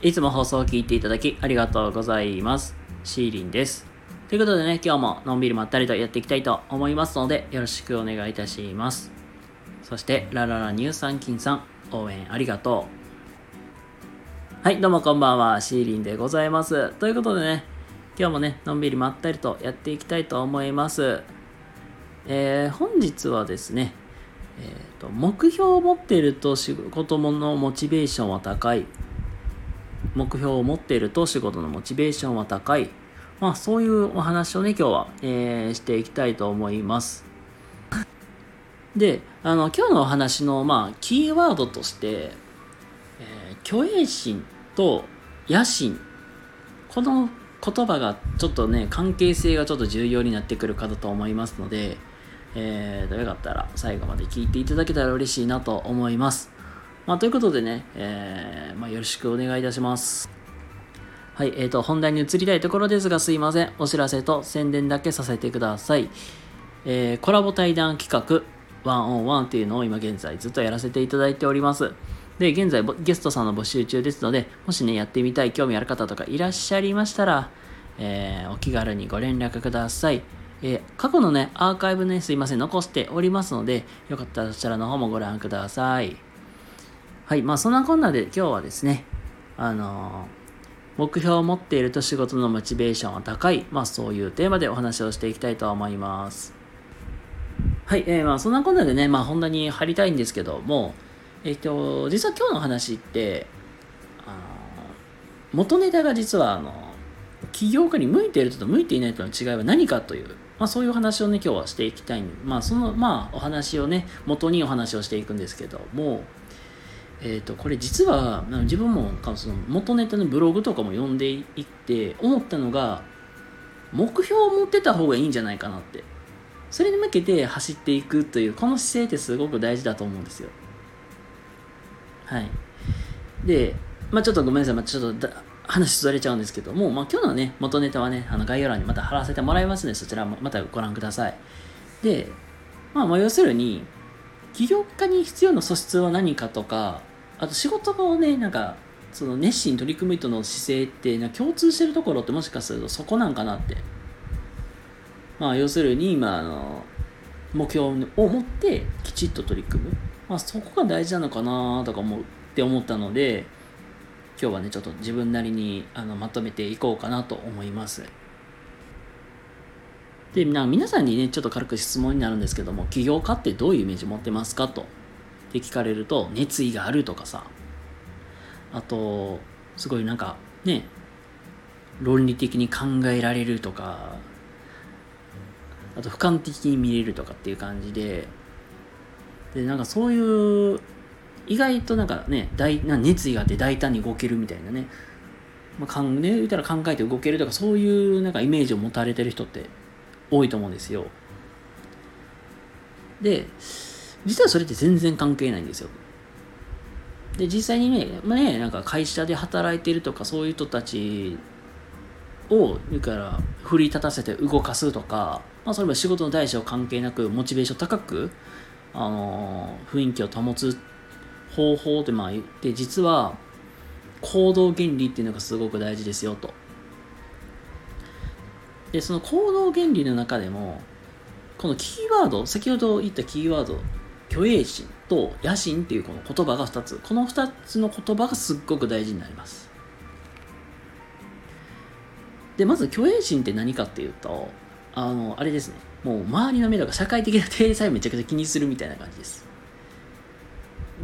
いつも放送を聞いていただきありがとうございます。シーリンです。ということでね、今日ものんびりまったりとやっていきたいと思いますので、よろしくお願いいたします。そして、ラララ乳酸菌さん、応援ありがとう。はい、どうもこんばんは、シーリンでございます。ということでね、今日もね、のんびりまったりとやっていきたいと思います。えー、本日はですね、えーと、目標を持っていると仕事のモチベーションは高い。目標を持っていると仕事のモチベーションは高い。まあ、そういうお話をね、今日は、えーしていきたいと思います。で、あの、今日のお話の、まあ、キーワードとして、えー虚栄心と野心。この言葉がちょっとね、関係性がちょっと重要になってくるかと思いますので、えー、よかったら最後まで聞いていただけたら嬉しいなと思います。まあ、ということでね、えーまあ、よろしくお願いいたします。はい、えーと、本題に移りたいところですが、すいません。お知らせと宣伝だけさせてください。えーコラボ対談企画、ワンオンワンっていうのを今現在ずっとやらせていただいております。で、現在ゲストさんの募集中ですので、もしね、やってみたい、興味ある方とかいらっしゃいましたら、えーお気軽にご連絡ください。えー過去のね、アーカイブね、すいません、残しておりますので、よかったらそちらの方もご覧ください。はい、まあそんなこんなで今日はですね、あのー目標を持っていると仕事のモチベーションは高い、まあそういうテーマでお話をしていきたいと思います。はい、えー、まあそんなこんなでね、まあ本題に入りたいんですけども、えっ、と、実は今日の話って、あの元ネタが実はあの、起業家に向いているとと向いていないとの違いは何かという、まあそういう話をね、今日はしていきたいまあその、まあお話をね、元にお話をしていくんですけども、えー、とこれ実は自分もその元ネタのブログとかも読んでいって思ったのが目標を持ってた方がいいんじゃないかなって。それに向けて走っていくというこの姿勢ってすごく大事だと思うんですよ。はい。で、まあ、ちょっとごめんなさい、まあ、ちょっとだ話ずれちゃうんですけども、まあ、今日のね元ネタはねあの概要欄にまた貼らせてもらいますのでそちらもまたご覧ください。で、まあ、まあ要するに起業家に必要な素質は何かとかあと仕事をねなんかその熱心に取り組む人の姿勢ってな共通してるところってもしかするとそこなんかなって。まあ要するに今あの目標を持ってきちっと取り組む、まあ、そこが大事なのかなとか思って思ったので今日はねちょっと自分なりにあのまとめていこうかなと思います。でな皆さんにねちょっと軽く質問になるんですけども起業家ってどういうイメージ持ってますかと。って聞かれると熱意があるとかさ。あとすごいなんかね論理的に考えられるとか。あと俯瞰的に見れるとかっていう感じで。でなんかそういう意外となんかね大な熱意があって大胆に動けるみたいなね,、まあ、かんね言ったら考えて動けるとかそういうなんかイメージを持たれてる人って多いと思うんですよ。で実はそれって全然関係ないんですよ。で実際にね,、まあ、ねなんか会社で働いてるとかそういう人たちを言うから奮い立たせて動かすとか、まあ、それは仕事の大小関係なくモチベーション高く、あのー雰囲気を保つ方法ってまあ言って実は行動原理っていうのがすごく大事ですよと。でその行動原理の中でもこのキーワード先ほど言ったキーワード虚栄心と野心っていうこの言葉が2つ。この2つの言葉がすっごく大事になります。でまず虚栄心って何かっていうとあのあれですね。もう周りの目とか社会的な体裁をめちゃくちゃ気にするみたいな感じです。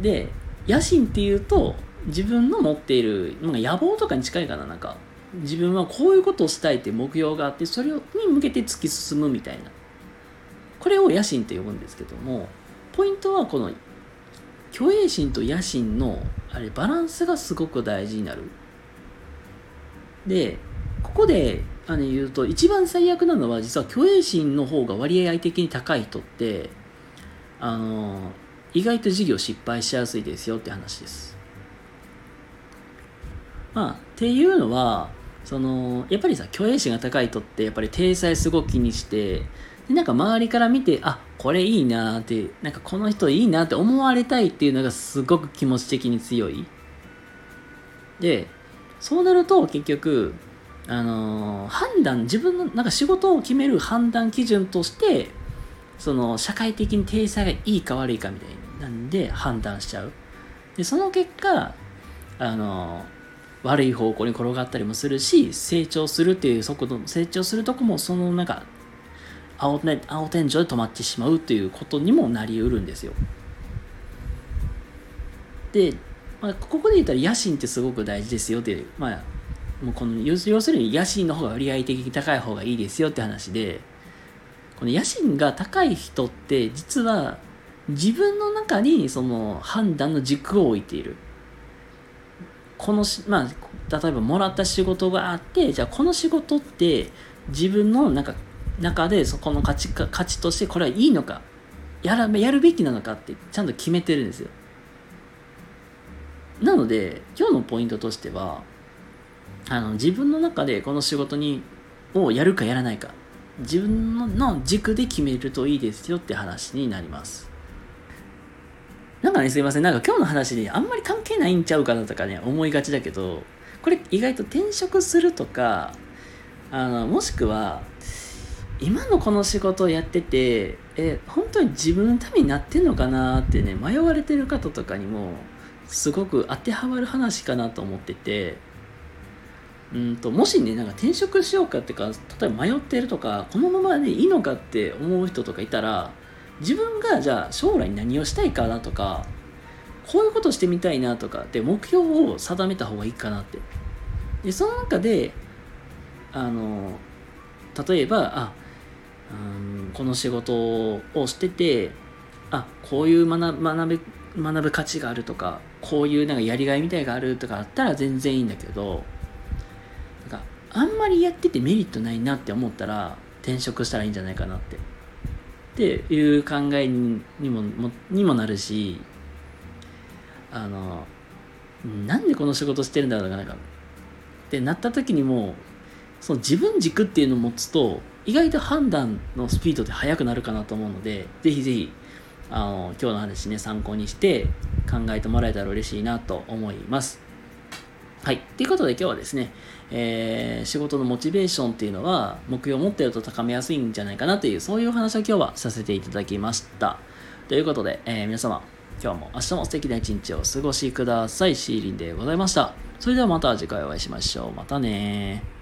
で野心っていうと自分の持っているなんか野望とかに近いかな。なんか自分はこういうことをしたいって目標があってそれに向けて突き進むみたいな。これを野心と呼ぶんですけどもポイントはこの虚栄心と野心のあれバランスがすごく大事になる。でここであの言うと一番最悪なのは実は虚栄心の方が割合的に高い人ってあの意外と事業失敗しやすいですよって話です。まあっていうのはそのやっぱりさ虚栄心が高い人ってやっぱり体裁すごく気にしてでなんか周りから見てあこれいいなってなんかこの人いいなって思われたいっていうのがすごく気持ち的に強い。でそうなると結局あのー判断自分のなんか仕事を決める判断基準としてその社会的に体裁がいいか悪いかみたいなんで判断しちゃう。でその結果あの悪い方向に転がったりもするし成長するっていう速度成長するとこもそのなんか青,、ね、青天井で止まってしまうということにもなりうるんですよ。で、まあ、ここで言ったら野心ってすごく大事ですよっていうまあもうこの要するに野心の方が割合的に高い方がいいですよって話でこの野心が高い人って実は自分の中にその判断の軸を置いている。このしまあ例えばもらった仕事があってじゃあこの仕事って自分のなんか中でそこの価値か価値としてこれはいいのかやらやるべきなのかってちゃんと決めてるんですよ。なので今日のポイントとしてはあの自分の中でこの仕事にをやるかやらないか自分の軸で決めるといいですよって話になります。なんかねすいません。なんか今日の話であんまり関係ないんちゃうかなとかね思いがちだけどこれ意外と転職するとかあのもしくは今のこの仕事をやっててえ本当に自分のためになってんのかなってね迷われてる方とかにもすごく当てはまる話かなと思ってて。うんともしねなんか転職しようかってか例えば迷ってるとかこのままでいいのかって思う人とかいたら自分がじゃあ将来何をしたいかなとかこういうことしてみたいなとかって目標を定めた方がいいかなって。でその中であの例えばあこの仕事をしててあこういう学学ぶ学ぶ価値があるとかこういうなんかやりがいみたいがあるとかあったら全然いいんだけどなんかあんまりやっててメリットないなって思ったら転職したらいいんじゃないかなって。っていう考えにももにもなるしあのなんでこの仕事してるんだろうとかなんか。ってなった時にもその自分軸っていうのを持つと意外と判断のスピードって速くなるかなと思うのでぜひぜひあの今日の話ね参考にして考えてもらえたら嬉しいなと思います。はい。ということで今日はですね、えー仕事のモチベーションっていうのは目標を持ってると高めやすいんじゃないかなというそういう話を今日はさせていただきました。ということで、えー皆様今日も明日も素敵な一日をお過ごしください。シーリンでございました。それではまた次回お会いしましょう。またね